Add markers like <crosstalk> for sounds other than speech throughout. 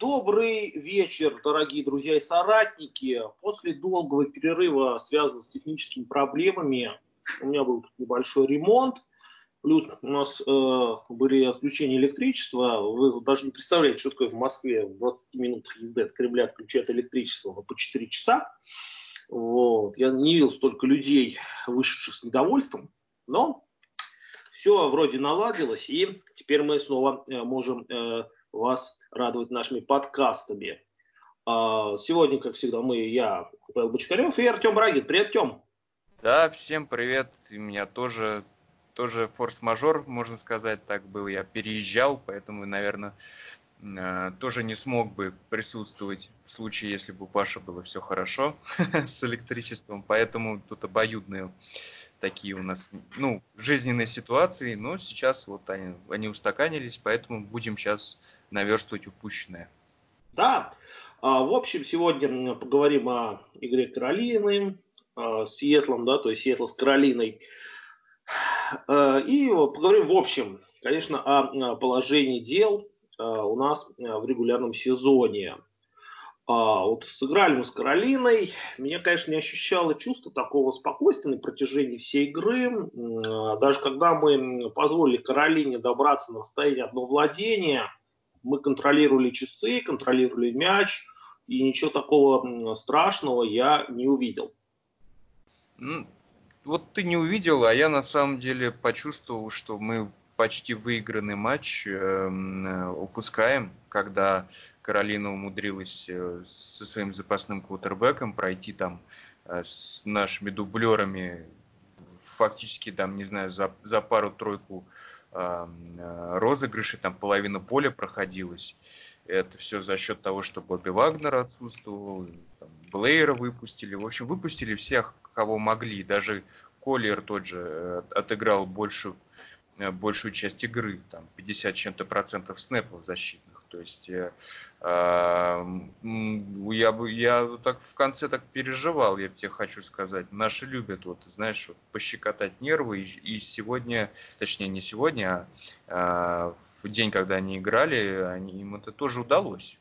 Добрый вечер, дорогие друзья и соратники. После долгого перерыва, связанного с техническими проблемами, у меня был небольшой ремонт. Плюс у нас э, были отключения электричества. Вы даже не представляете, что такое в Москве в 20 минутах езды от Кремля отключают электричество по 4 часа. Вот. Я не видел столько людей, вышедших с недовольством. Но все вроде наладилось, и теперь мы снова э, можем э, вас радовать нашими подкастами. А, сегодня, как всегда, мы, я, Павел Бочкарев и Артем Брагин. Привет, Тем. Да, всем привет. У меня тоже, тоже форс-мажор, можно сказать, так был. Я переезжал, поэтому, наверное, э, тоже не смог бы присутствовать в случае, если бы у Паши было все хорошо <laughs> с электричеством. Поэтому тут обоюдные такие у нас, ну, жизненные ситуации, но сейчас вот они, они устаканились, поэтому будем сейчас наверстывать упущенное. Да, а, в общем, сегодня поговорим о игре Каролины а, с Сиэтлом, да, то есть Сиэтл с Каролиной. А, и поговорим в общем, конечно, о положении дел у нас в регулярном сезоне. Вот сыграли мы с Каролиной. Меня, конечно, не ощущало чувство такого спокойствия на протяжении всей игры. Даже когда мы позволили Каролине добраться на расстояние одного владения, мы контролировали часы, контролировали мяч, и ничего такого страшного я не увидел. Ну, вот ты не увидел, а я на самом деле почувствовал, что мы почти выигранный матч э, упускаем, когда Каролина умудрилась э, со своим запасным квотербеком пройти там э, с нашими дублерами фактически там, не знаю, за, за пару-тройку розыгрышей, там половина поля проходилась. Это все за счет того, что Бобби Вагнер отсутствовал, там, Блейера выпустили. В общем, выпустили всех, кого могли. Даже Коллер тот же отыграл большую, большую часть игры, там 50 чем-то процентов снэпов защитных. То есть я бы я так в конце так переживал, я тебе хочу сказать. Наши любят вот, знаешь, вот, пощекотать нервы. И, и сегодня, точнее не сегодня, а, а в день, когда они играли, они, им это тоже удалось.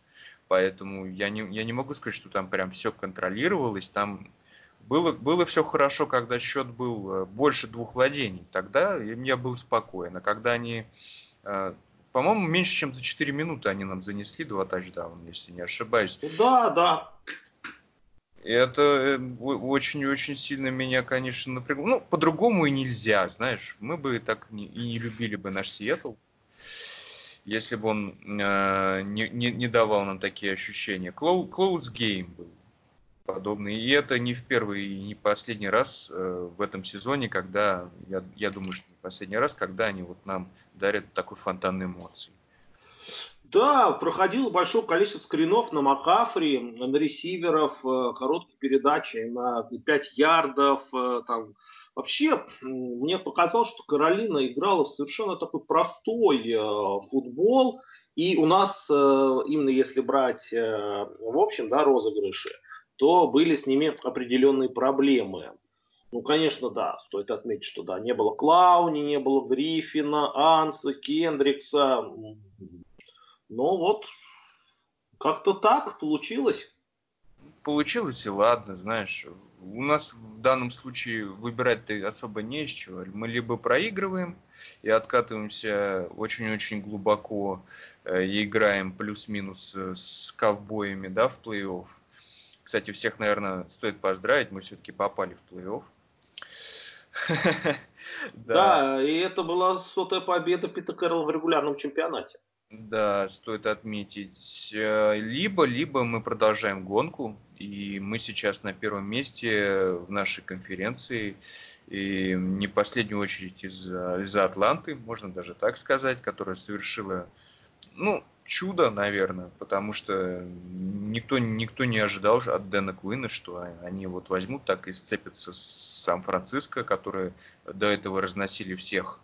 Поэтому я не, я не могу сказать, что там прям все контролировалось. Там было, было все хорошо, когда счет был э, больше двух владений. Тогда я был спокоен. А когда они э, по-моему, меньше, чем за 4 минуты они нам занесли два тачдауна, если не ошибаюсь. Да, да. Это очень-очень э, сильно меня, конечно, напрягло. Ну, по-другому и нельзя, знаешь. Мы бы так не, и не любили бы наш Сиэтл, если бы он э, не, не, не давал нам такие ощущения. Close game был подобный. И это не в первый и не последний раз э, в этом сезоне, когда, я, я думаю, что не последний раз, когда они вот нам дарят такой фонтан эмоций. Да, проходило большое количество скринов на Макафри, на ресиверов, э, короткие передачи на 5 ярдов. Э, там. Вообще, мне показалось, что Каролина играла совершенно такой простой футбол. И у нас, именно если брать в общем, да, розыгрыши, то были с ними определенные проблемы. Ну, конечно, да, стоит отметить, что да, не было Клауни, не было Гриффина, Анса, Кендрикса. Но вот как-то так получилось. Получилось и ладно, знаешь. У нас в данном случае выбирать-то особо не из чего. Мы либо проигрываем и откатываемся очень-очень глубоко э, и играем плюс-минус с ковбоями да, в плей-офф, кстати, всех, наверное, стоит поздравить, мы все-таки попали в плей-офф. <laughs> Да, и это была сотая победа Пита Кэрролла в регулярном чемпионате. Да, стоит отметить. Либо, либо мы продолжаем гонку, и мы сейчас на первом месте в нашей конференции, и не в последнюю очередь из-за из Атланты, можно даже так сказать, которая совершила, ну, чудо, наверное, потому что никто, никто не ожидал от Дэна Куина, что они вот возьмут так и сцепятся с Сан-Франциско, которые до этого разносили всех,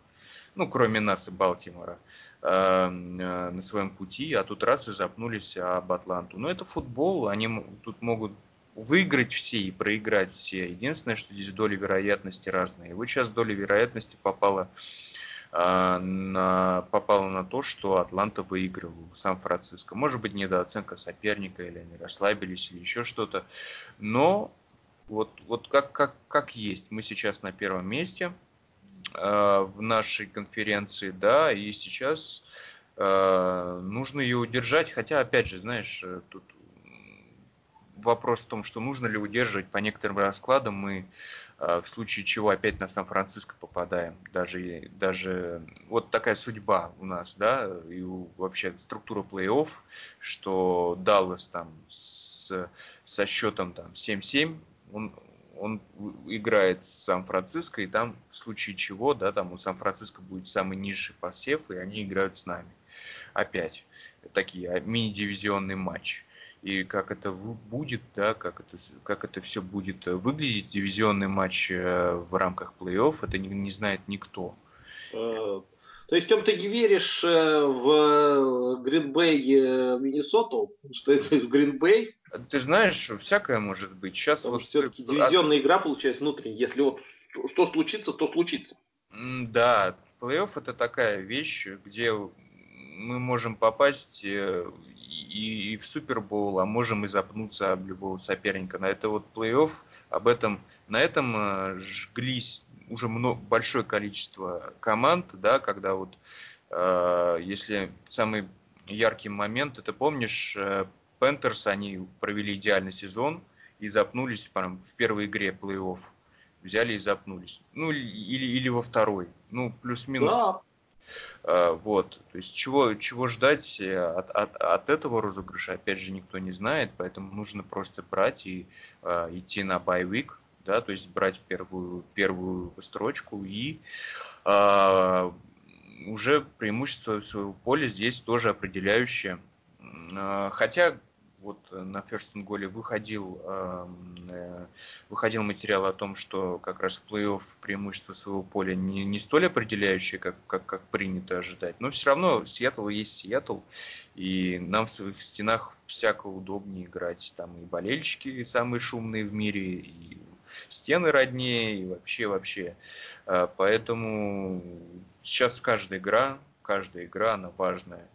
ну, кроме нас и Балтимора, э, э, на своем пути, а тут раз и запнулись об Атланту. Но это футбол, они тут могут выиграть все и проиграть все. Единственное, что здесь доли вероятности разные. И вот сейчас доля вероятности попала на, попала на то, что Атланта выигрывал Сан-Франциско. Может быть, недооценка соперника, или они расслабились, или еще что-то. Но вот, вот как, как, как есть. Мы сейчас на первом месте э, в нашей конференции, да, и сейчас э, нужно ее удержать. Хотя, опять же, знаешь, тут вопрос в том, что нужно ли удерживать по некоторым раскладам. Мы в случае чего опять на Сан-Франциско попадаем. Даже, даже вот такая судьба у нас, да, и вообще структура плей-офф, что Даллас там с, со счетом там 7-7 он, он играет с Сан-Франциско, и там в случае чего, да, там у Сан-Франциско будет самый низший посев, и они играют с нами. Опять такие а, мини-дивизионный матч. И как это будет, да, как это, как это все будет выглядеть, дивизионный матч э, в рамках плей-офф, это не, не знает никто. Э, то есть, Тем, ты не веришь э, в Гринбей, Миннесоту, что это из Гринбей? Ты знаешь, всякое может быть. Сейчас Потому вот все-таки дивизионная а... игра получается внутренняя. Если вот что случится, то случится. Да, плей-офф это такая вещь, где мы можем попасть э, и, и в Супербоул, а можем и запнуться об любого соперника. На это вот плей-офф, об этом, на этом э, жглись уже много, большое количество команд, да, когда вот, э, если самый яркий момент, это помнишь, э, Пэтриотс, они провели идеальный сезон и запнулись прям в первой игре плей-офф. Взяли и запнулись. Ну, или, или во второй. Ну, плюс-минус. Да. А, вот. То есть чего, чего ждать от, от, от этого розыгрыша, опять же, никто не знает, поэтому нужно просто брать и а, идти на байвик, да, то есть брать первую, первую строчку и уже преимущество своего поля здесь тоже определяющее. Хотя вот э, на and Goal выходил, эм, э, выходил материал о том, что как раз плей-офф преимущество своего поля не, не столь определяющее, как, как, как принято ожидать. Но все равно Сиэтл есть Сиэтл, и нам в своих стенах всяко удобнее играть. Там и болельщики самые шумные в мире, и стены роднее, и вообще, вообще. Э, поэтому сейчас каждая игра, каждая игра, она важная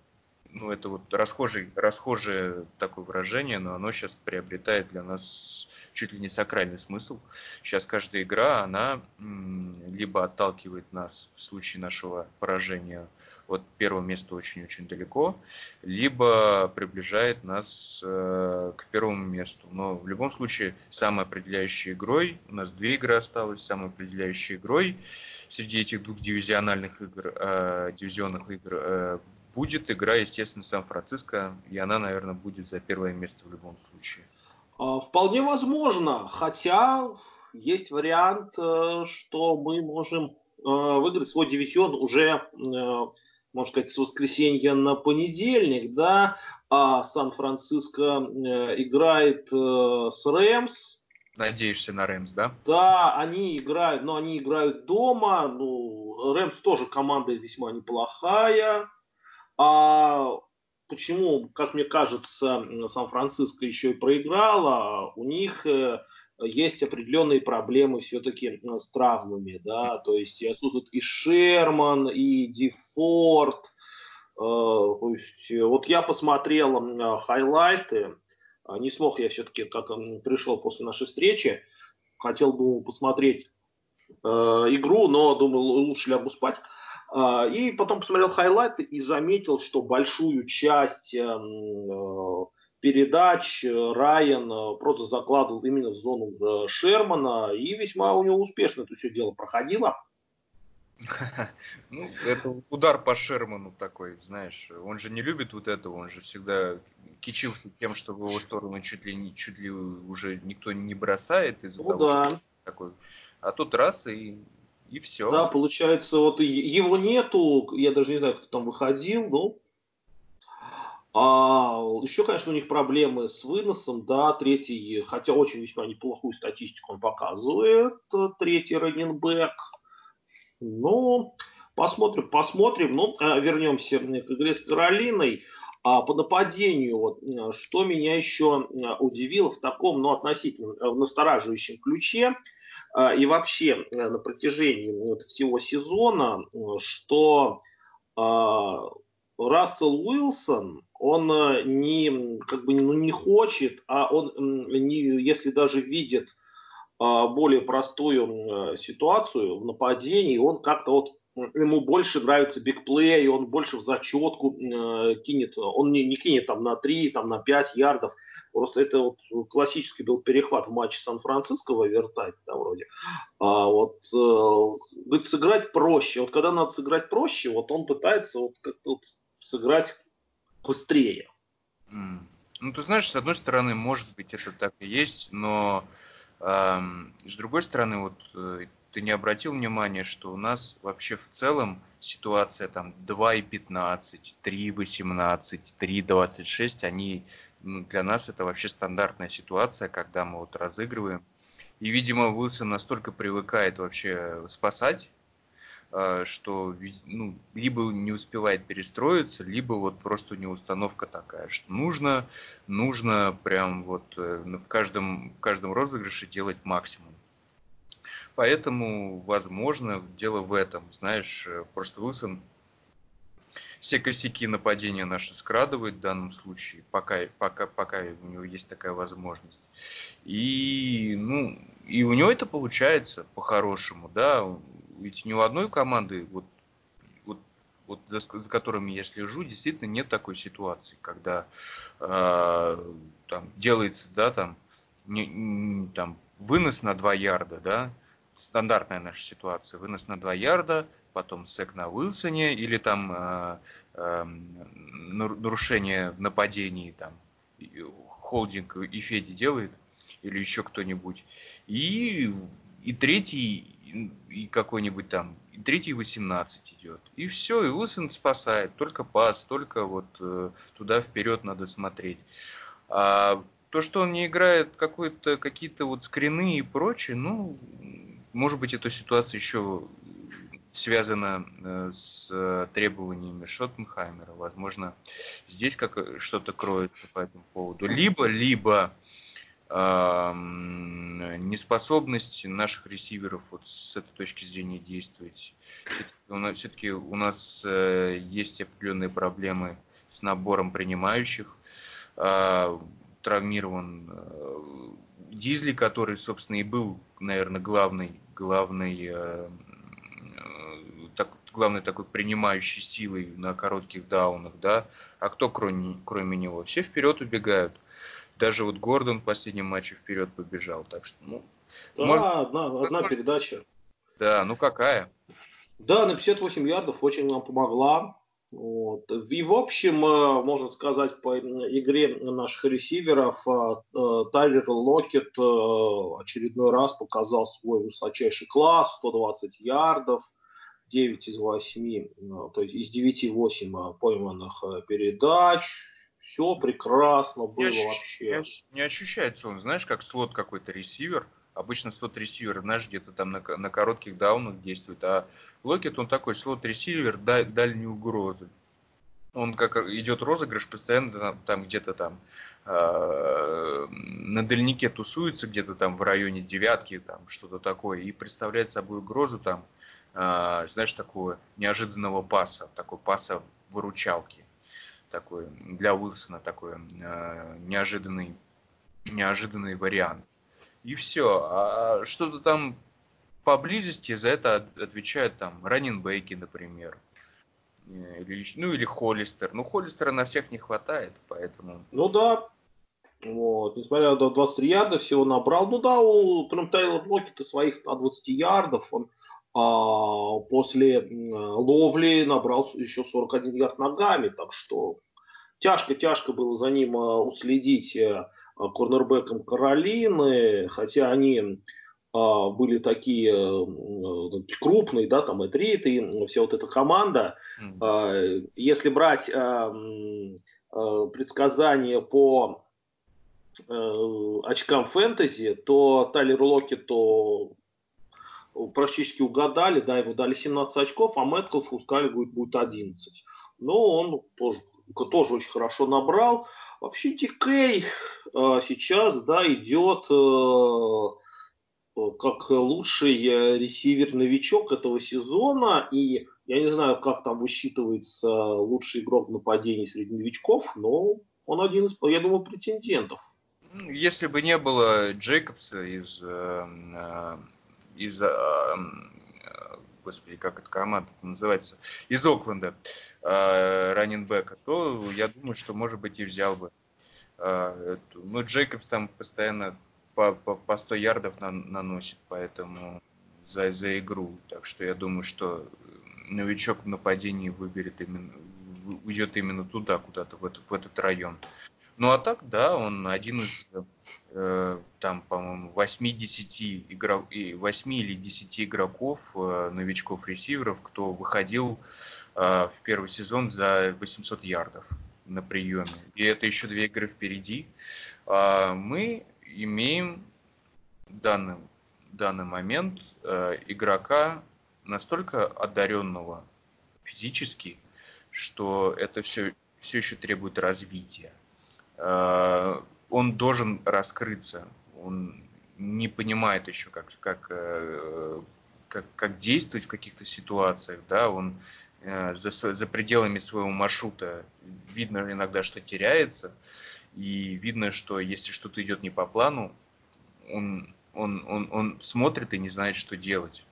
ну, это вот расхожий, расхожее такое выражение, но оно сейчас приобретает для нас чуть ли не сакральный смысл. Сейчас каждая игра, она либо отталкивает нас в случае нашего поражения от первого места очень-очень далеко, либо приближает нас э, к первому месту. Но в любом случае, самой определяющей игрой, у нас две игры осталось, самой определяющей игрой среди этих двух дивизиональных игр, э, дивизионных игр э, будет игра, естественно, Сан-Франциско, и она, наверное, будет за первое место в любом случае. А, вполне возможно, хотя есть вариант, э, что мы можем э, выиграть свой дивизион уже, э, можно сказать, с воскресенья на понедельник, да, а Сан-Франциско играет с Рэмс. Надеешься на Рэмс, да? Да, они играют, но они играют дома, ну, Рэмс тоже команда весьма неплохая, а почему, как мне кажется, Сан-Франциско еще и проиграла? У них э, есть определенные проблемы все-таки э, с травмами, да, то есть отсутствует и Шерман, и Дефорт, э, то есть вот я посмотрел хайлайты, не смог я все-таки, как пришел после нашей встречи, хотел бы посмотреть игру, но думал, лучше лягу спать. А, и потом посмотрел хайлайты и заметил, что большую часть эм, э, передач э, Райан э, просто закладывал именно в зону Шермана, и весьма у него успешно это все дело проходило. <laughs> Ну, это удар по Шерману такой, знаешь. Он же не любит вот этого, он же всегда кичился тем, что в его сторону чуть ли, чуть ли уже никто не бросает из-за ну, того, да. что такой. А тут раз и и все. Да, получается, вот его нету, я даже не знаю, кто там выходил, ну. А еще, конечно, у них проблемы с выносом, да, третий, хотя очень весьма неплохую статистику он показывает, третий раненбэк. Ну, посмотрим, посмотрим. Ну, а вернемся к игре с Каролиной. А по нападению, вот, что меня еще удивило в таком, ну, относительно в настораживающем ключе, и вообще э, на протяжении вот всего сезона, что а, Рассел Уилсон, он э, не, как бы, ну, не хочет, а он, не, если даже видит а, более простую ситуацию в нападении, он как-то вот ему больше нравится бигплей, он больше в зачетку э, кинет, он не, не кинет там на 3, там на 5 ярдов. Просто это вот классический был перехват в матче Сан-Франциско в овертайме, да, вроде. А вот, э, говорит, сыграть проще. Вот когда надо сыграть проще, вот он пытается вот как-то вот сыграть быстрее. Mm. Ну, ты знаешь, с одной стороны, может быть, это так и есть, но эм, с другой стороны, вот э, ты не обратил внимания, что у нас вообще в целом ситуация там 2,15, 3,18, 3,26, они для нас это вообще стандартная ситуация, когда мы вот разыгрываем. И, видимо, Уилсон настолько привыкает вообще спасать, э, что ну, либо не успевает перестроиться, либо вот просто не установка такая, что нужно, нужно прям вот э, в каждом, в каждом розыгрыше делать максимум. Поэтому, возможно, дело в этом. Знаешь, э, просто Уилсон все косяки нападения наши скрадывает в данном случае, пока, пока, пока у него есть такая возможность. И, ну, и у него это получается по-хорошему, да. Ведь ни у одной команды, вот, вот, вот за, которыми я слежу, действительно нет такой ситуации, когда э, там делается, да, там, не, не, там вынос на 2 ярда, да, стандартная наша ситуация. Вынос на 2 ярда, потом сек на Уилсоне или там э, э, нарушение в нападении, там холдинг и Феди делает, или еще кто-нибудь. И, и третий, и какой-нибудь там, и третий 18 идет. И все, и Уилсон спасает. Только пас, только вот э, туда вперед надо смотреть. А то, что он не играет какой-то, какие-то вот скрины и прочее, ну, может быть, эта ситуация еще связана э, с требованиями Шоттенхаймера. Возможно, здесь как что-то кроется по этому поводу. Либо, либо э, неспособность наших ресиверов вот с этой точки зрения действовать. Все-таки у нас э, есть определенные проблемы с набором принимающих. Э, травмирован э, Дизли, который, собственно, и был, наверное, главной главной, э, так, главной такой принимающей силой на коротких даунах, да, а кто кроме, кроме него? Все вперед убегают. Даже вот Гордон в последнем матче вперед побежал, так что, ну... Да, может, одна, одна передача. Да, ну какая? Да, на 58 ярдов очень нам помогла. Вот. И в общем, э, можно сказать, по игре наших ресиверов э, э, Тайлер Локет очередной раз показал свой высочайший класс, 120 ярдов, 9 из 8, то есть из 9 8 пойманных передач. Все прекрасно было не вообще. Не, ощущается он, знаешь, как слот какой-то ресивер. Обычно слот ресивер, знаешь, где-то там на, на коротких даунах действует, а Локет, он такой слот-ресивер дальней угрозы. Он как идет розыгрыш, постоянно там, там где-то там э, на дальнике тусуется, где-то там в районе девятки, там что-то такое, и представляет собой угрозу там, э, знаешь, такого неожиданного паса, такой паса выручалки, такой для Уилсона такой э, неожиданный, неожиданный вариант. И все. А что-то там поблизости за это отвечают там раненбеки, например. Э, или, ну или Холлистер. Ну, Холлистера на всех не хватает, поэтому... Ну да. Вот. Несмотря на 23 ярда всего набрал. Ну да, у прям Тайлор Локета своих 120 ярдов. Он а, после ловли набрал еще 41 ярд ногами. Так что тяжко-тяжко было за ним а, уследить а, корнербеком Каролины. Хотя они были такие э, крупные, да, там и Трит, и вся вот эта команда. Mm-hmm. Если брать а, предсказания по э, очкам фэнтези, то Тайлер Локи то практически угадали, да, ему дали 17 очков, а Мэткалфу сказали, будет, будет 11. Но он тоже, тоже очень хорошо набрал. Вообще Дикей сейчас, да, идет как лучший ресивер-новичок этого сезона. И я не знаю, как там высчитывается лучший игрок в нападении среди новичков, но он один из, я думаю, претендентов. Ну, если бы не было Джейкобса из, э, из господи, как эта команда называется, из Окленда, раненбека, то я думаю, что, может быть, и взял бы. Ну, Джейкобс там постоянно по, по, по 100 ярдов на, наносит, поэтому за, за игру. Так что я думаю, что новичок в нападении выберет именно, уйдет именно туда, куда-то, в, этот, в этот район. Ну а так, да, он один из, э, там, по-моему, 8-10 игрок, 8 или 10 игроков, э, новичков-ресиверов, кто выходил э, в первый сезон за 800 ярдов на приеме. И это еще две игры впереди. А мы имеем данный, данный момент э, игрока настолько одаренного физически, что это все, все еще требует развития. Э, он должен раскрыться, он не понимает еще, как, как, э, как, как действовать в каких-то ситуациях, да, он э, за, за пределами своего маршрута видно иногда, что теряется, и видно, что если что-то идет не по плану, он, он, он, он смотрит и не знает, что делать.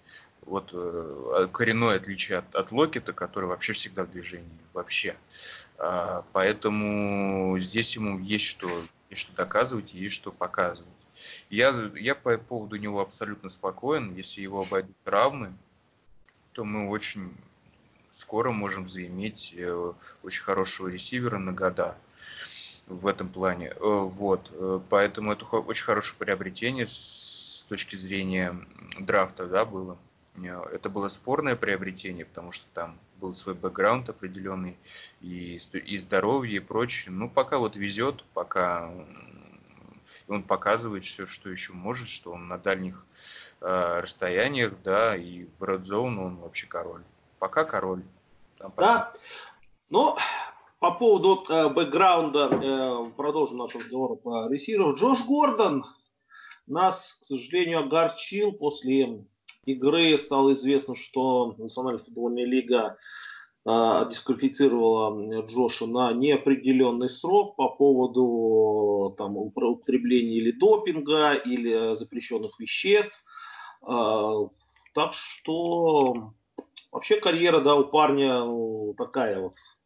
Вот э, коренное отличие от, от Локета, который вообще всегда в движении, вообще. А, поэтому здесь ему есть что, есть что доказывать и есть что показывать. Я, я по поводу него абсолютно спокоен. Если его обойдут травмы, то мы очень скоро можем заиметь э, очень хорошего ресивера на года в этом плане. Э, вот. Э, поэтому это очень хорошее приобретение с точки зрения драфта, да, было. Э, это было спорное приобретение, потому что там был свой бэкграунд определенный и, и здоровье и прочее. Ну, пока вот везет, пока он показывает все, что еще может, что он на дальних э, расстояниях, да, и в Red Zone он вообще король. Пока король. Там да, ну, по поводу э, бэкграунда, э, продолжим наш разговор по ресиверу. Джош Гордон нас, к сожалению, огорчил. После игры стало известно, что Национальная футбольная лига э, дисквалифицировала Джоша на неопределенный срок по поводу там, употребления или допинга, или запрещенных веществ. Э, так что вообще карьера да, у парня такая вот Э,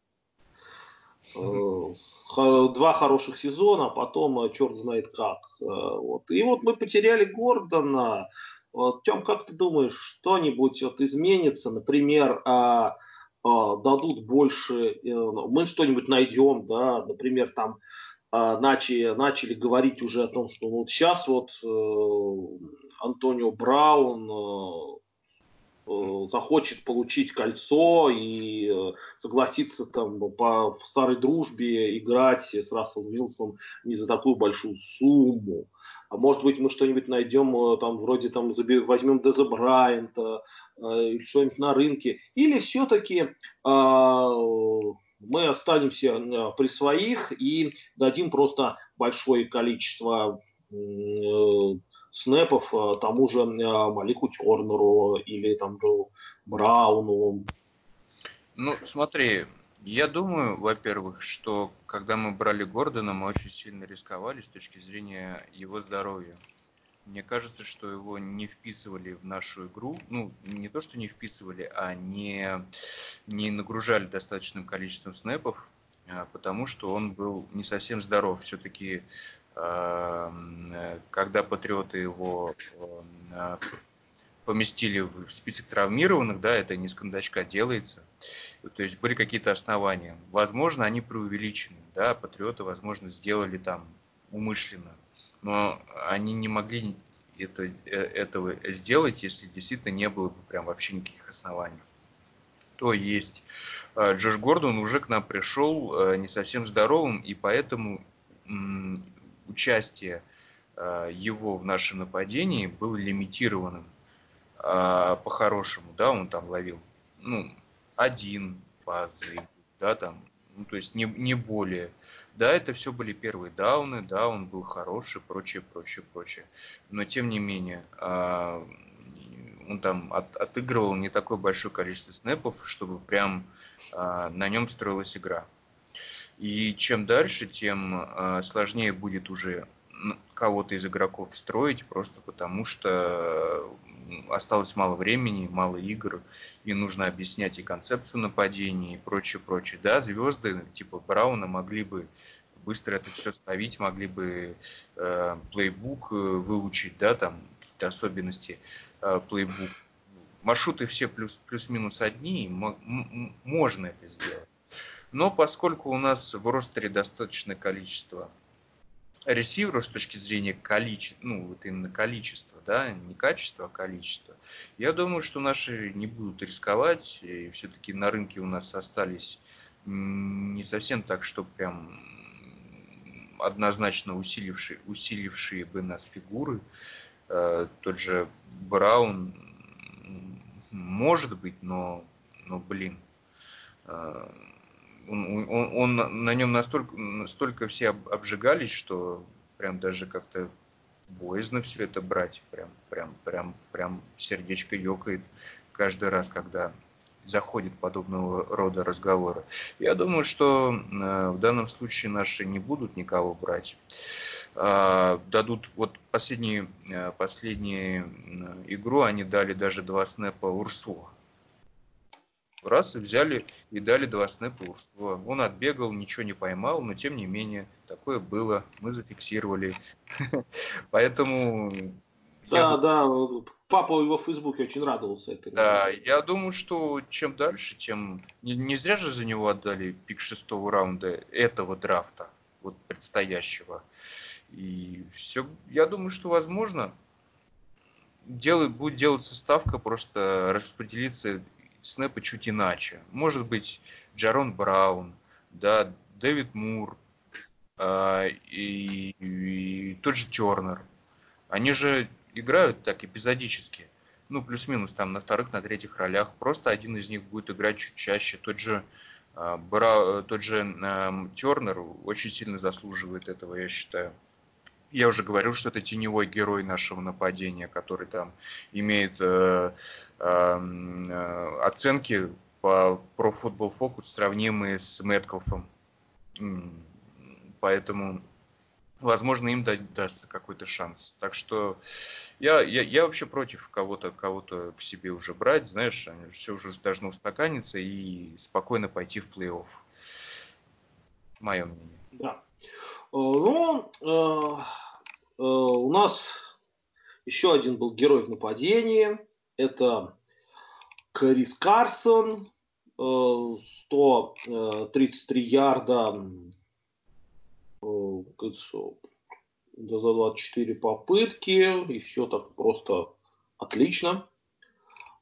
два хороших сезона, потом э, черт знает как. Э, вот. И вот мы потеряли Гордона. Вот, Тем, как ты думаешь, что-нибудь вот изменится? Например, а, а, дадут больше, мы что-нибудь найдем, да, например, там а, начали, начали говорить уже о том, что вот сейчас вот Антонио Браун Э, захочет получить кольцо и э, согласиться там по старой дружбе играть с Расселом Вилсом не за такую большую сумму. А может быть мы что-нибудь найдем э, там вроде там возьмем Деза Брайанта или что-нибудь на рынке. Или все-таки а, мы останемся при своих и дадим просто большое количество снэпов э, тому же э, Малику Тернеру или там Брауну. Ну, смотри, я думаю, во-первых, что когда мы брали Гордона, мы очень сильно рисковали с точки зрения его здоровья. Мне кажется, что его не вписывали в нашу игру. Ну, не то, что не вписывали, а не, не нагружали достаточным количеством снэпов, а потому что он был не совсем здоров. Все-таки когда патриоты его э, поместили в список травмированных, да, это не с делается. То есть были какие-то основания. Возможно, они преувеличены, да, патриоты, возможно, сделали там умышленно. Но они не могли это, э, этого сделать, если действительно не было бы прям вообще никаких оснований. То есть э, Джош Гордон уже к нам пришел не совсем здоровым, и поэтому участие э, его в нашем нападении было лимитированным э, по-хорошему, да, он там ловил, ну, один пас да, там, ну, то есть не, не более. Да, это все были первые дауны, да, он был хороший, прочее, прочее, прочее. Но тем не менее, а, он там от, отыгрывал не такое большое количество снэпов, чтобы прям на нем строилась игра. И чем дальше, тем а, сложнее будет уже кого-то из игроков строить, просто потому что осталось мало времени, мало игр, и нужно объяснять и концепцию нападения и прочее, прочее. Да, звезды типа Брауна могли бы быстро это все ставить, могли бы э, плейбук э, выучить, да, там какие-то особенности э, плейбук. Маршруты все плюс, плюс-минус одни, можно это сделать. Но поскольку у нас в ростере достаточное количество ресиверов с точки зрения количества, ну вот именно количества, да, не качества, а количества, я думаю, что наши не будут рисковать, и все-таки на рынке у нас остались не совсем так, что прям однозначно усилившие, усилившие бы нас фигуры. Э, тот же Браун может быть, но, но блин, э, он, он, он на нем настолько, настолько все обжигались, что прям даже как-то боязно все это брать. Прям, прям, прям, прям сердечко ёкает каждый раз, когда заходит подобного рода разговоры. Я думаю, что э, в данном случае наши не будут никого брать. Э, дадут вот последнюю, э, последнюю игру они дали даже два снэпа Урсула раз и взяли и дали два снэпа. Он отбегал, ничего не поймал, но тем не менее, такое было, мы зафиксировали. <laughs> Поэтому... Да, да, папа его в Фейсбуке очень радовался этой. Да, я думаю, что чем дальше, тем... Не, не зря же за него отдали пик шестого раунда этого драфта, вот предстоящего. И все, я думаю, что возможно, делает, будет делаться ставка, просто распределиться снэпы чуть иначе. Может быть, Джарон Браун, да, Дэвид Мур э, и, и тот же Тернер. Они же играют так эпизодически. Ну, плюс-минус там на вторых, на третьих ролях. Просто один из них будет играть чуть чаще. Тот же, э, Бра, тот же э, Тернер очень сильно заслуживает этого, я считаю. Я уже говорил, что это теневой герой нашего нападения, который там имеет э, оценки по Pro Football Focus сравнимые с Мэткалфом. Поэтому, возможно, им дастся какой-то шанс. Так что я, я, я вообще против кого-то кого-то к себе уже брать, знаешь, все уже должно устаканиться и спокойно пойти в плей-офф. Мое мнение. Да. Э, ну, э, э, у нас еще один был герой в нападении. Это Крис Карсон, 133 ярда за 24 попытки, и все так просто отлично.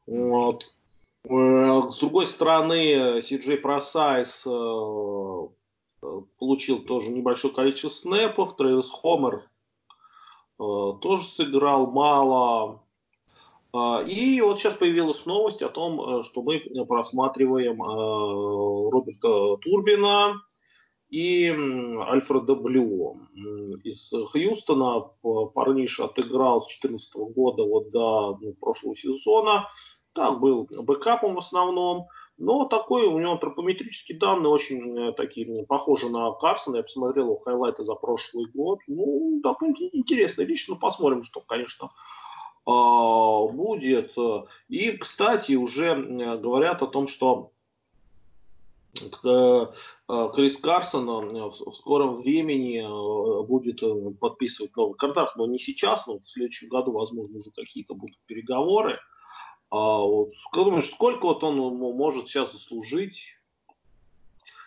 Вот. С другой стороны, Сиджей Просайс получил тоже небольшое количество снэпов, Трейвис Хомер тоже сыграл мало. А, и вот сейчас появилась новость о том, э, что мы просматриваем э, Роберта Турбина и Альфреда Блю. Из Хьюстона парниша отыграл с 2014 года вот до ну, прошлого сезона. Так, был бэкапом в основном. Но такой у него антропометрические данные очень э, такие похожи на Карсона. Я посмотрел его хайлайты за прошлый год. Ну, такой интересный. Лично посмотрим, что, конечно, будет. И, кстати, уже говорят о том, что э, э, Крис Карсон э, в скором времени будет подписывать новый контракт, но не сейчас, но в следующем году, возможно, уже какие-то будут переговоры. А вот, думаешь, сколько вот он может сейчас заслужить?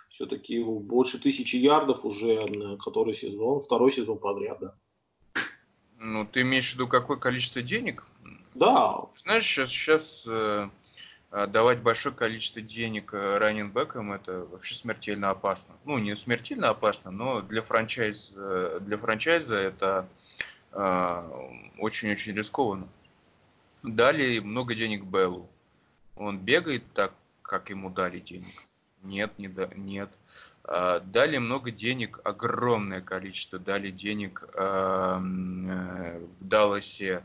Все-таки больше тысячи ярдов уже который сезон, второй сезон подряд, да. Ну, ты имеешь в виду какое количество денег? Да. Знаешь, сейчас, сейчас э, давать большое количество денег э, раненбекам это вообще смертельно опасно. Ну, не смертельно опасно, но для, франчайз, э, для франчайза это э, очень-очень рискованно. Дали много денег Беллу. Он бегает так, как ему дали денег. Нет, не да, нет. А, дали много денег, огромное количество дали денег э, в Далласе,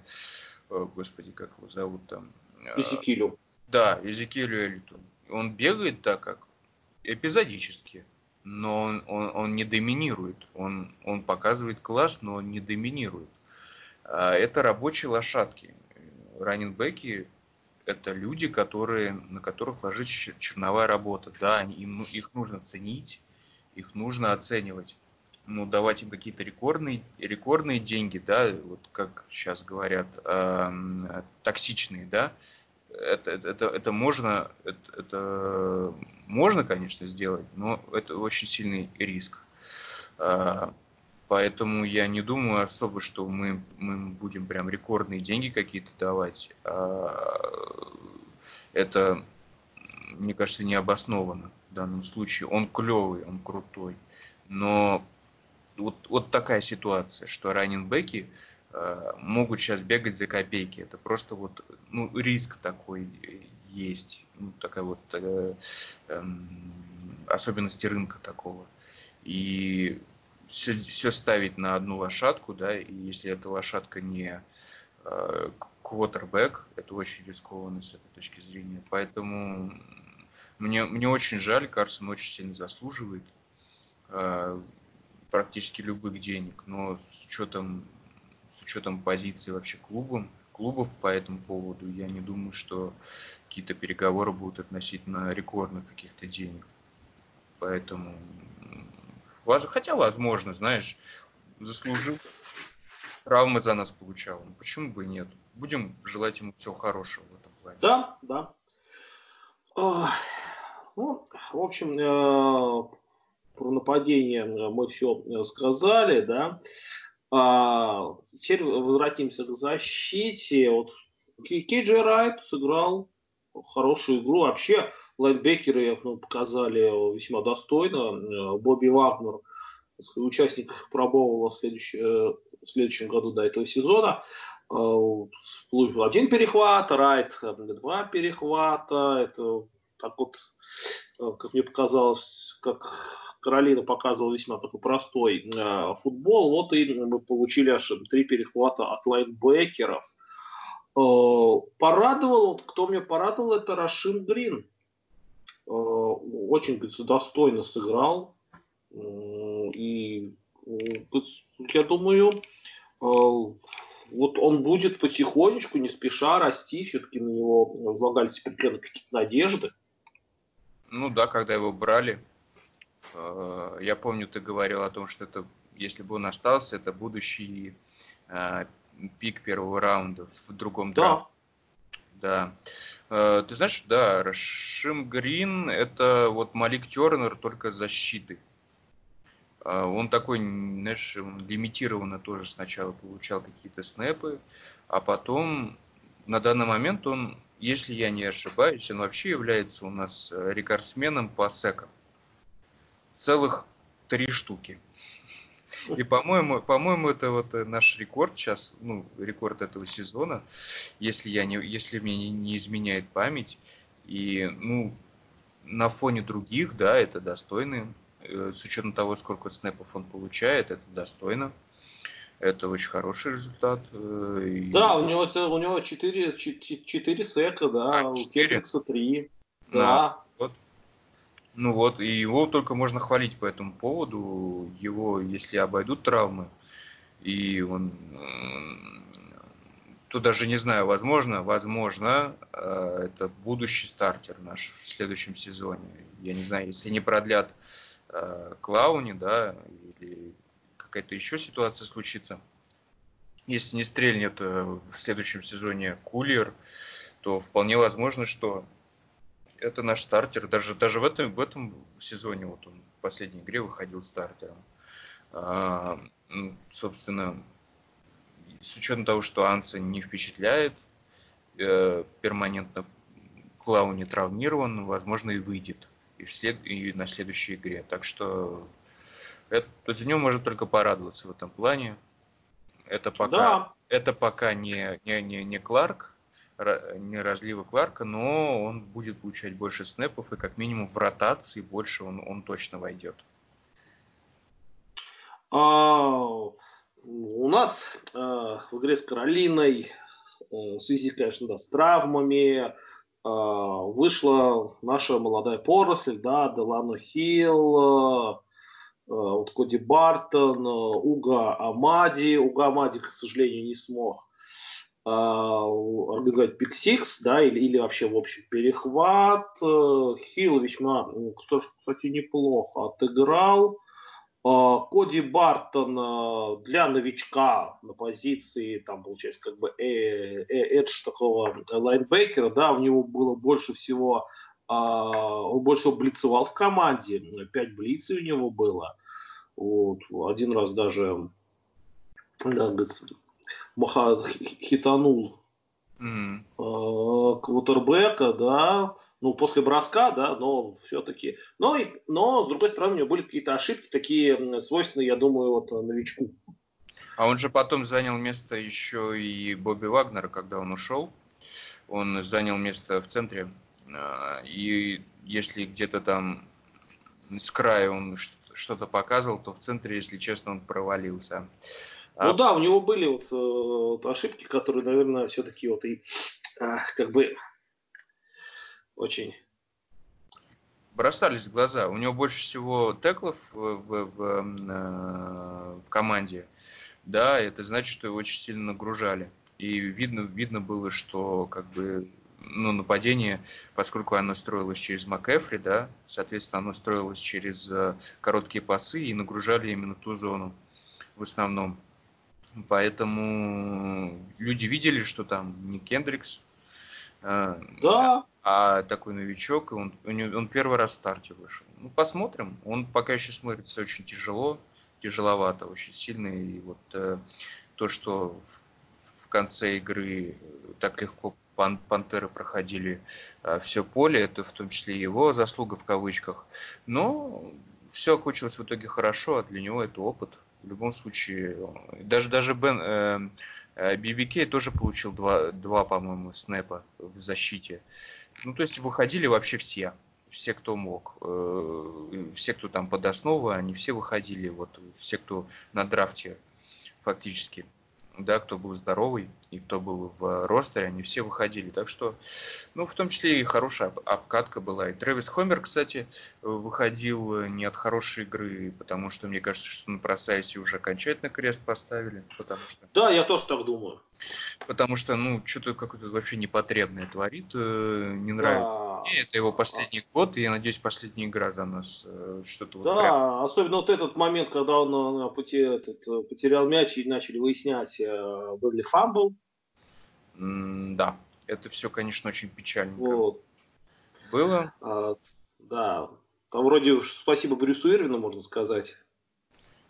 господи, как его зовут там? Изекилю. Да, Изекилю Элиту. Он бегает так, как эпизодически, но он, он, он не доминирует. Он, он показывает класс, но он не доминирует. А это рабочие лошадки. Раннинбеки – это люди, которые, на которых ложится черновая работа. Да, им, их нужно ценить, их нужно оценивать. Ну, давать им какие-то рекордные, рекордные деньги, да, вот как сейчас говорят, э, токсичные, да, это, это, это можно, это, это можно, конечно, сделать, но это очень сильный риск. Э, поэтому я не думаю особо, что мы, мы будем прям рекордные деньги какие-то давать. Э, это, мне кажется, необоснованно в данном случае. Он клевый, он крутой. Но вот, вот такая ситуация, что раненбеки э, могут сейчас бегать за копейки. Это просто вот ну, риск такой есть. Ну, такая вот э, э, особенности рынка такого. И все, все ставить на одну лошадку, да, и если эта лошадка не э, квотербек, это очень рискованно с этой точки зрения. Поэтому мне, мне очень жаль, Карсон очень сильно заслуживает э, практически любых денег, но с учетом, с учетом позиции вообще клубом, клубов по этому поводу, я не думаю, что какие-то переговоры будут относительно рекордных каких-то денег. Поэтому, хотя возможно, знаешь, заслужил, травмы за нас получал. Ну, почему бы и нет? Будем желать ему всего хорошего в этом плане. Да, да. Ну, в общем, э, про нападение мы все сказали, да. А, теперь возвратимся к защите. Вот Кейджи Райт сыграл хорошую игру. Вообще, лайнбекеры ну, показали весьма достойно. Бобби Вагнер, участник пробовала в. Э, в следующем году до этого сезона. Э, один перехват, Райт два перехвата. Это так вот, э, как мне показалось, как Каролина показывала весьма такой простой э, футбол, вот и мы получили аж три перехвата от лайнбекеров. Э, порадовал, вот, кто меня порадовал, это Рашим Грин. Очень говорится, достойно сыграл. И я думаю, вот он будет потихонечку, не спеша расти, все-таки на него возлагались определенно какие-то надежды. Ну да, когда его брали, э, я помню, ты говорил о том, что это, если бы он остался, это будущий э, пик первого раунда в другом драфте. Да. Э, ты знаешь, да, Рашим Грин это вот Малик Тернер только с защитой. Он такой, знаешь, лимитированно тоже сначала получал какие-то снэпы, а потом на данный момент он если я не ошибаюсь, он вообще является у нас э, рекордсменом по секам. Целых три штуки. И, по-моему, по-моему, это вот э, наш рекорд сейчас, ну, рекорд этого сезона, если, я не, если мне не, не изменяет память. И, ну, на фоне других, да, это достойно. Э, с учетом того, сколько снэпов он получает, это достойно. Это очень хороший результат. Э, и... Да, у него, у него 4, 4 сека, да, а, 4? у Кедрикса 3. Да. да. Вот. Ну вот, и его только можно хвалить по этому поводу. Его, если обойдут травмы, и он тут даже не знаю, возможно, возможно, э, это будущий стартер наш в следующем сезоне. Я не знаю, если не продлят э, Клауни, да, какая-то еще ситуация случится, если не стрельнет э, в следующем сезоне кулер, то вполне возможно, что это наш стартер. Даже, даже в, этом, в этом сезоне, вот он в последней игре выходил стартером. А, собственно, с учетом того, что Анса не впечатляет, э, перманентно Клау не травмирован, возможно, и выйдет и, вслед, и на следующей игре. Так что это, за него можно только порадоваться в этом плане. Это пока, да. это пока не, не, не, не Кларк, не разлива Кларка, но он будет получать больше снэпов, и как минимум в ротации больше он, он точно войдет. А, у нас а, в игре с Каролиной в связи, конечно, да, с травмами вышла наша молодая поросль, да, Делано Хилл, вот Коди Бартон, Уго Амади. Уго Амади, к сожалению, не смог организовать pick six, да, или, или вообще в общем перехват. Хилл весьма, кто, кстати, неплохо отыграл. Коди Бартон для новичка на позиции, там, получается, как бы э, э, edge такого лайнбекера, да, у него было больше всего, он больше блицевал в команде, пять блицей у него было, вот, один раз даже, да, Маха хитанул mm. квотербека, да, ну, после броска, да, но все-таки. Но, но, с другой стороны, у него были какие-то ошибки, такие свойственные, я думаю, вот новичку. А он же потом занял место еще и Бобби Вагнера, когда он ушел. Он занял место в центре. А, и если где-то там с края он что-то показывал, то в центре, если честно, он провалился. Ну а... да, у него были вот, э, вот ошибки, которые, наверное, все-таки вот и а, как бы очень бросались в глаза. У него больше всего теклов в, в, в, э, в команде. Да, это значит, что его очень сильно нагружали. И видно, видно было, что как бы ну, нападение, поскольку оно строилось через МакЭфри, да, соответственно, оно строилось через э, короткие пасы и нагружали именно ту зону в основном. Поэтому люди видели, что там не Кендрикс, а, да. а такой новичок, и он, он первый раз в старте вышел. Ну, посмотрим. Он пока еще смотрится очень тяжело, тяжеловато, очень сильно. И вот э, то, что в, в конце игры так легко пан, пантеры проходили э, все поле, это в том числе его заслуга в кавычках. Но все окончилось в итоге хорошо, а для него это опыт в любом случае, даже, даже Бен, э, э тоже получил два, два, по-моему, снэпа в защите. Ну, то есть выходили вообще все. Все, кто мог. Э, все, кто там под основу, они все выходили. Вот все, кто на драфте фактически да, кто был здоровый и кто был в ростере, они все выходили. Так что, ну, в том числе и хорошая обкатка была. И Трэвис Хомер, кстати, выходил не от хорошей игры, потому что, мне кажется, что на Просайсе уже окончательно крест поставили. Потому что... Да, я тоже так думаю. Потому что, ну, что-то какое-то вообще непотребное творит, э, не нравится. Да. Мне это его последний год, и я надеюсь, последняя игра за нас. Э, что-то да, вот прям... особенно вот этот момент, когда он э, потерял мяч и начали выяснять, был ли фамбл. Да, это все, конечно, очень печально. Вот. Было? А, да. Там вроде спасибо Брюсу Ирвину, можно сказать.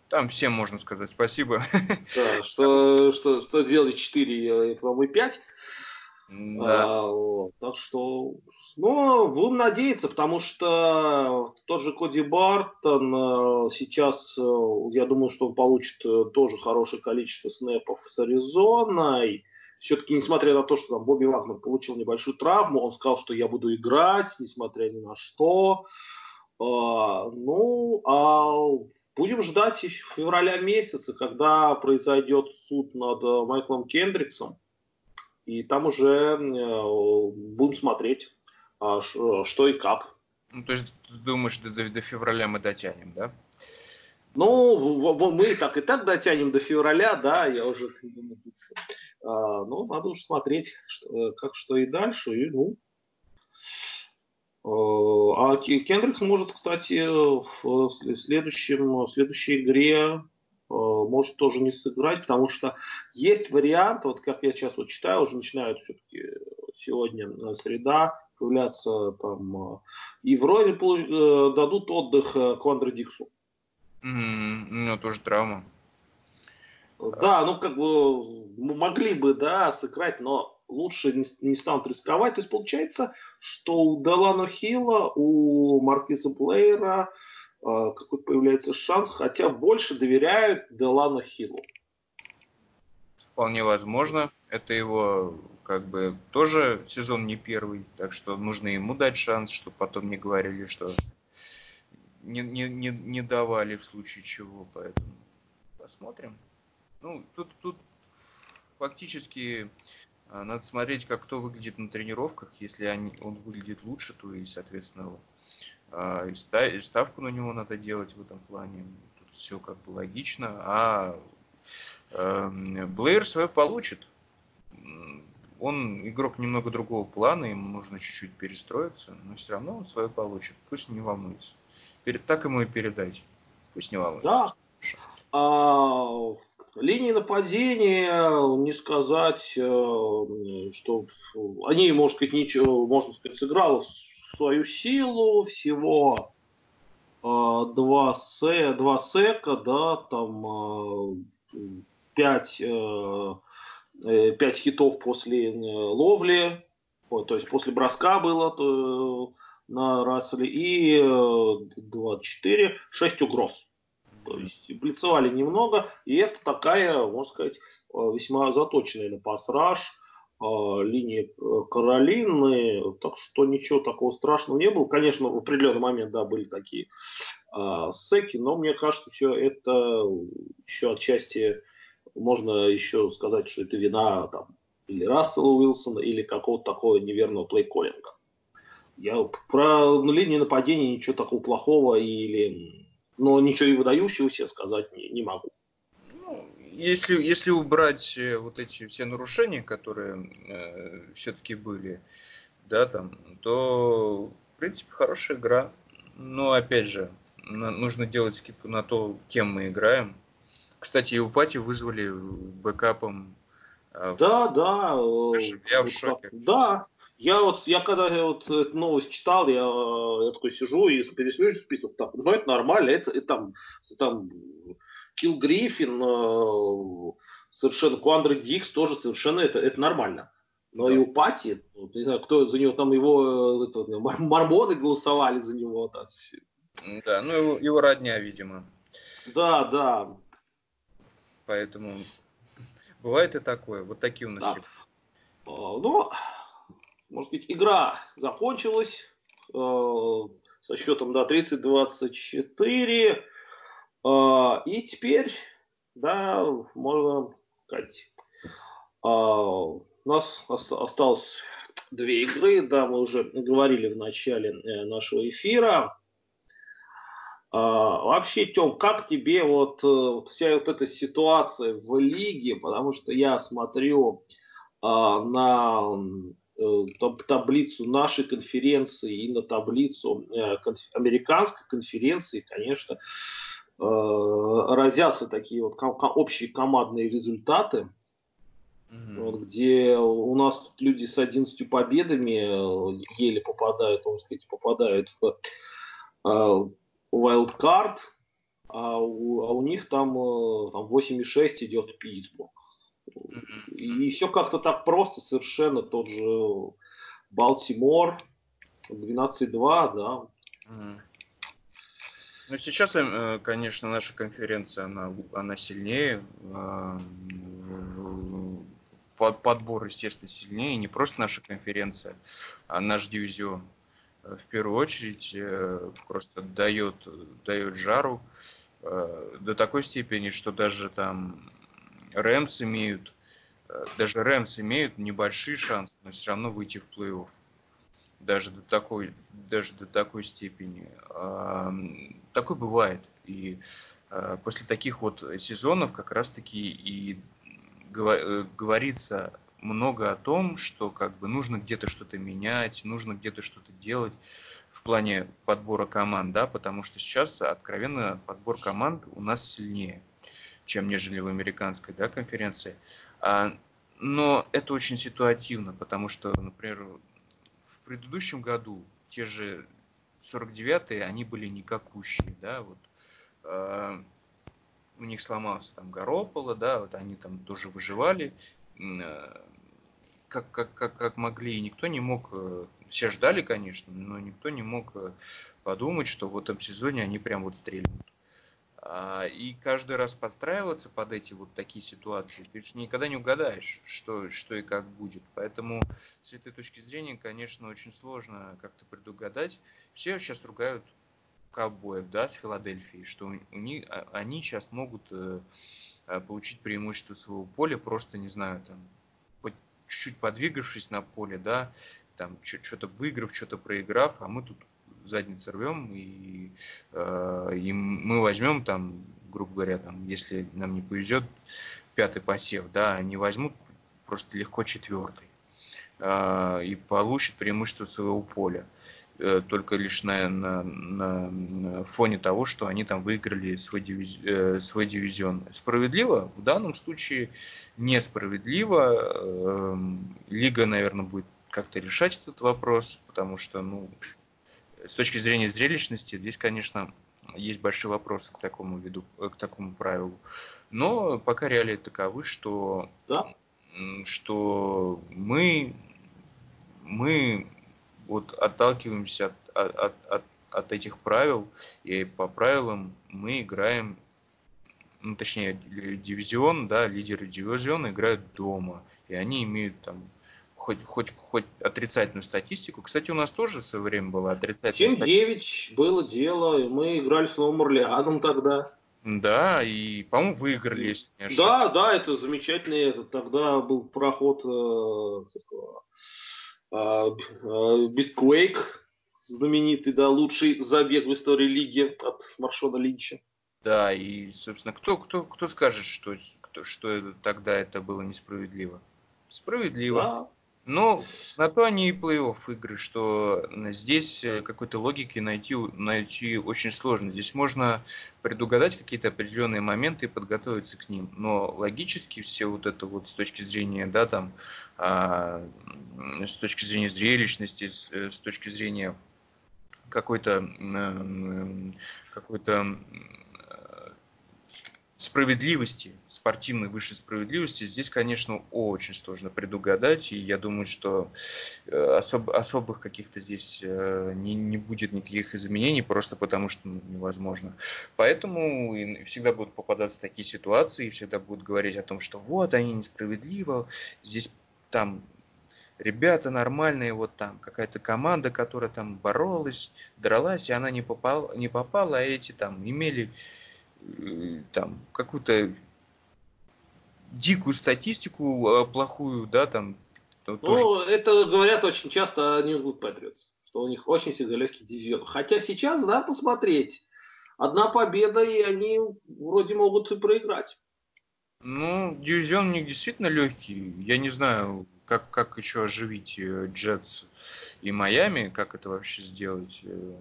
Там всем можно сказать спасибо. Да, <laughs> что, что, что сделали 4, по-моему, 5. Да. А, вот, так что, ну, будем надеяться, потому что тот же Коди Бартон э, сейчас, э, я думаю, что он получит э, тоже хорошее количество снэпов с Аризоной. Все-таки, несмотря на то, что там Бобби Вагнер получил небольшую травму, он сказал, что я буду играть, несмотря ни на что. А, ну, а будем ждать февраля месяца, когда произойдет суд над Майклом Кендриксом и там уже э, будем смотреть, а, что и как. Ну, то есть ты думаешь, до, до февраля мы дотянем, да? Ну, мы так и так дотянем до февраля, да, я уже думаю, а, ну, надо уже смотреть, что, как что и дальше, и, ну, э, а Кендрикс может, кстати, в следующем, в следующей игре Э, может тоже не сыграть, потому что есть вариант, вот как я сейчас вот читаю, уже начинают все-таки сегодня э, среда появляться там, э, и вроде дадут отдых Квандре Диксу. Mm, ну, тоже травма. Да, ну как бы могли бы, да, сыграть, но лучше не, не станут рисковать. То есть получается, что у Делано Хилла, у Маркиза Плеера, а, какой появляется шанс, хотя больше доверяют Делану Хиллу. Вполне возможно. Это его как бы тоже сезон не первый, так что нужно ему дать шанс, чтобы потом не говорили, что не, не, не, не давали в случае чего, поэтому. посмотрим. Ну, тут, тут фактически а, надо смотреть, как кто выглядит на тренировках. Если они, он выглядит лучше, то и, соответственно, а, и ставку на него надо делать в этом плане. Тут все как бы логично. А эм, Блэйр свое получит. Он игрок немного другого плана, ему нужно чуть-чуть перестроиться, но все равно он свое получит. Пусть не волнуется. Перед, так ему и передайте. Пусть не волнуется. Да. А, линии нападения, не сказать, э, что они, можно сказать, ничего, можно сказать, сыграл свою силу, всего э, два, се, два сека, да, там э, пять, пять хитов после ловли, то есть после броска было на Расселе, и 24, 6 угроз. То есть блицевали немного, и это такая, можно сказать, э, весьма заточенная на пасраж э, линии э, Каролины, так что ничего такого страшного не было. Конечно, в определенный момент, да, были такие э, секи, но мне кажется, все это еще отчасти можно еще сказать, что это вина там, или Рассела Уилсона, или какого-то такого неверного плейколлинга. Я про линии нападения ничего такого плохого или но ничего и выдающегося сказать не, не могу. Ну, если, если убрать э, вот эти все нарушения, которые э, все-таки были, да, там, то, в принципе, хорошая игра. Но, опять же, на, нужно делать скидку на то, кем мы играем. Кстати, и у Пати вызвали бэкапом. Э, да, да. Слушай, я в шоке. Да, я вот, я когда я вот эту новость читал, я, я такой сижу и пересмеюсь список, так, ну это нормально, это, это там, там Килл Гриффин, э, совершенно Куандра Дикс тоже совершенно это, это нормально. Но да. и у Пати, не знаю, кто за него там его это, мормоны голосовали за него. Так. Да, ну его, его родня, видимо. Да, да. Поэтому бывает и такое. Вот такие у нас. Да. Ну, может быть, игра закончилась э, со счетом да, 30-24. Э, и теперь, да, можно сказать, э, у нас осталось две игры, да, мы уже говорили в начале э, нашего эфира. А, вообще, Тем, как тебе вот, э, вот вся вот эта ситуация в лиге, потому что я смотрю а, на таблицу нашей конференции и на таблицу э, американской конференции, конечно, э, разятся такие вот общие командные результаты, mm-hmm. вот, где у нас тут люди с 11 победами еле попадают, можно сказать, попадают в wildcard, а у, а у них там, там 8,6 идет Питтсбург. И все как-то так просто, совершенно тот же Балтимор, 12-2, да. Ну, сейчас, э, конечно, наша конференция, она, она сильнее. Э, подбор, естественно, сильнее. Не просто наша конференция, а наш дивизион. Э, в первую очередь просто дает, дает жару до такой степени, что даже там Рэмс имеют, э, даже Рэмс имеют небольшие шансы, но все равно выйти в плей-офф. Даже до такой, даже до такой степени. Такое бывает. И э, после таких вот сезонов как раз-таки и э, говорится много о том, что как бы нужно где-то что-то менять, нужно где-то что-то делать в плане подбора команд, да, потому что сейчас откровенно подбор команд у нас сильнее чем нежели в американской да, конференции. А, но это очень ситуативно, потому что, например, в предыдущем году те же 49-е, они были никакущие, да, вот э, у них сломался там Горополо, да, вот они там тоже выживали, э, как, как, как, как могли, и никто не мог, э, все ждали, конечно, но никто не мог э, подумать, что в этом сезоне они прям вот стрельнут. А, и каждый раз подстраиваться под эти вот такие ситуации, ты же никогда не угадаешь, что, что и как будет. Поэтому с этой точки зрения, конечно, очень сложно как-то предугадать. Все сейчас ругают ковбоев, да, с Филадельфией, что у них, а, они сейчас могут э, э, получить преимущество своего поля, просто, не знаю, там, чуть-чуть подвигавшись на поле, да, там, что-то выиграв, что-то проиграв, а мы тут задницы рвем, и, э, и мы возьмем там, грубо говоря, там, если нам не повезет, пятый посев, да, они возьмут просто легко четвертый э, и получат преимущество своего поля э, только лишь на, на, на фоне того, что они там выиграли свой, дивиз, свой дивизион. Справедливо? В данном случае несправедливо. Э, лига, наверное, будет как-то решать этот вопрос, потому что, ну, с точки зрения зрелищности, здесь, конечно, есть большие вопросы к такому виду, э, к такому правилу. Но пока реалии таковы, что, да. что мы, мы вот отталкиваемся от, от, от, от этих правил, и по правилам мы играем, ну, точнее, дивизион, да, лидеры дивизиона играют дома, и они имеют там хоть, хоть, хоть отрицательную статистику. Кстати, у нас тоже в свое время была отрицательная 7-9 было дело, и мы играли с Новым Орлеаном тогда. Да, и, по-моему, выиграли, если не ошибаюсь. Да, да, это замечательный, это тогда был проход э, э, Бистквейк, знаменитый, да, лучший забег в истории лиги от Маршона Линча. Да, и, собственно, кто, кто, кто скажет, что, что тогда это было несправедливо? Справедливо. Да. Ну, на то они и плей-офф игры, что здесь э, какой-то логики найти, найти очень сложно. Здесь можно предугадать какие-то определенные моменты и подготовиться к ним. Но логически все вот это вот с точки зрения, да, там, а, с точки зрения зрелищности, с, э, с точки зрения какой-то какой-то справедливости, спортивной высшей справедливости, здесь, конечно, очень сложно предугадать, и я думаю, что э, особ, особых каких-то здесь э, не, не будет никаких изменений, просто потому что ну, невозможно. Поэтому всегда будут попадаться такие ситуации, всегда будут говорить о том, что вот, они несправедливо, здесь там ребята нормальные, вот там какая-то команда, которая там боролась, дралась, и она не попала, не попала а эти там имели там какую-то дикую статистику а, плохую, да, там. Ну, тоже... это говорят очень часто о Нью-Ингленд Патриотс, что у них очень всегда легкий дивизион. Хотя сейчас, да, посмотреть, одна победа, и они вроде могут и проиграть. Ну, дивизион у них действительно легкий. Я не знаю, как, как еще оживить э, Джетс и Майами, как это вообще сделать, э,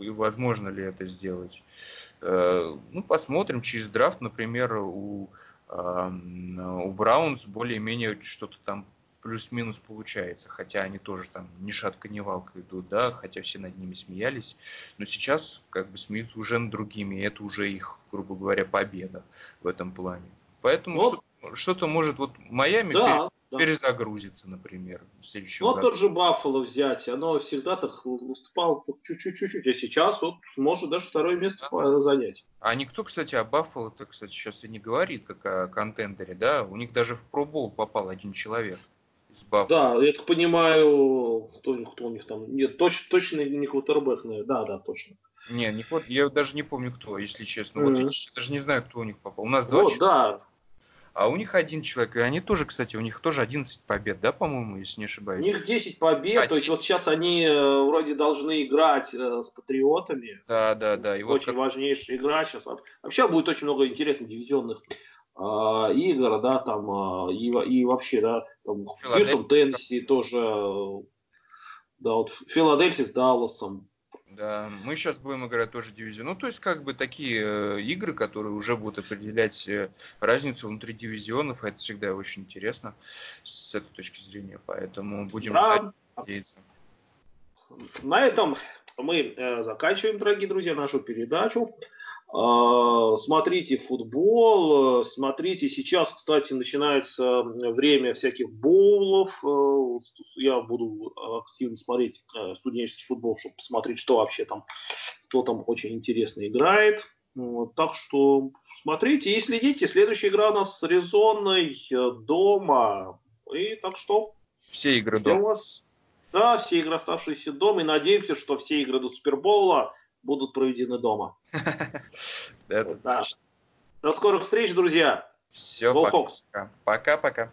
и возможно ли это сделать. Э, ну, посмотрим через драфт, например, у, у Браунс более-менее что-то там плюс-минус получается, хотя они тоже там ни шатка, ни валка идут, да, хотя все над ними смеялись, но сейчас как бы смеются уже над другими, и это уже их, грубо говоря, победа в этом плане. Поэтому что-то, что-то может вот Майами да, да. перезагрузится, например, в следующем вот году. тот же Баффало взять, оно всегда так выступало чуть-чуть-чуть, а сейчас вот может даже второе место да. занять. А никто, кстати, о Баффало-то, кстати, сейчас и не говорит, как о контендере, да, у них даже в пробол попал один человек. Из Баффало. Да, я так понимаю, кто, кто у них там, нет, точно, точно не квотербек, да, да, точно. Не, не, я даже не помню кто, если честно. Mm-hmm. Вот я даже не знаю, кто у них попал. У нас два вот, да, а у них один человек, и они тоже, кстати, у них тоже 11 побед, да, по-моему, если не ошибаюсь? У них 10 побед, а, то есть вот сейчас они э, вроде должны играть э, с Патриотами. Да, да, да. И очень вот важнейшая игра сейчас. Вообще будет очень много интересных дивизионных э, игр, да, там, э, и, и вообще, да, там, Хьюстон, Теннесси тоже, э, да, вот Филадельфия с Далласом, да, мы сейчас будем играть тоже дивизион. Ну, то есть, как бы такие э, игры, которые уже будут определять э, разницу внутри дивизионов, это всегда очень интересно с этой точки зрения. Поэтому будем да. ждать, надеяться. На этом мы э, заканчиваем, дорогие друзья, нашу передачу. А, смотрите футбол, смотрите, сейчас, кстати, начинается время всяких боулов, э, я буду активно смотреть э, студенческий футбол, чтобы посмотреть, что вообще там, кто там очень интересно играет. Так что смотрите и следите. Следующая игра у нас с Резонной э, дома. И так что... Все игры дома. да, все игры оставшиеся дома. И надеемся, что все игры до Супербола будут проведены дома. <laughs> Это. До скорых встреч, друзья. Все, пока. Пока-пока.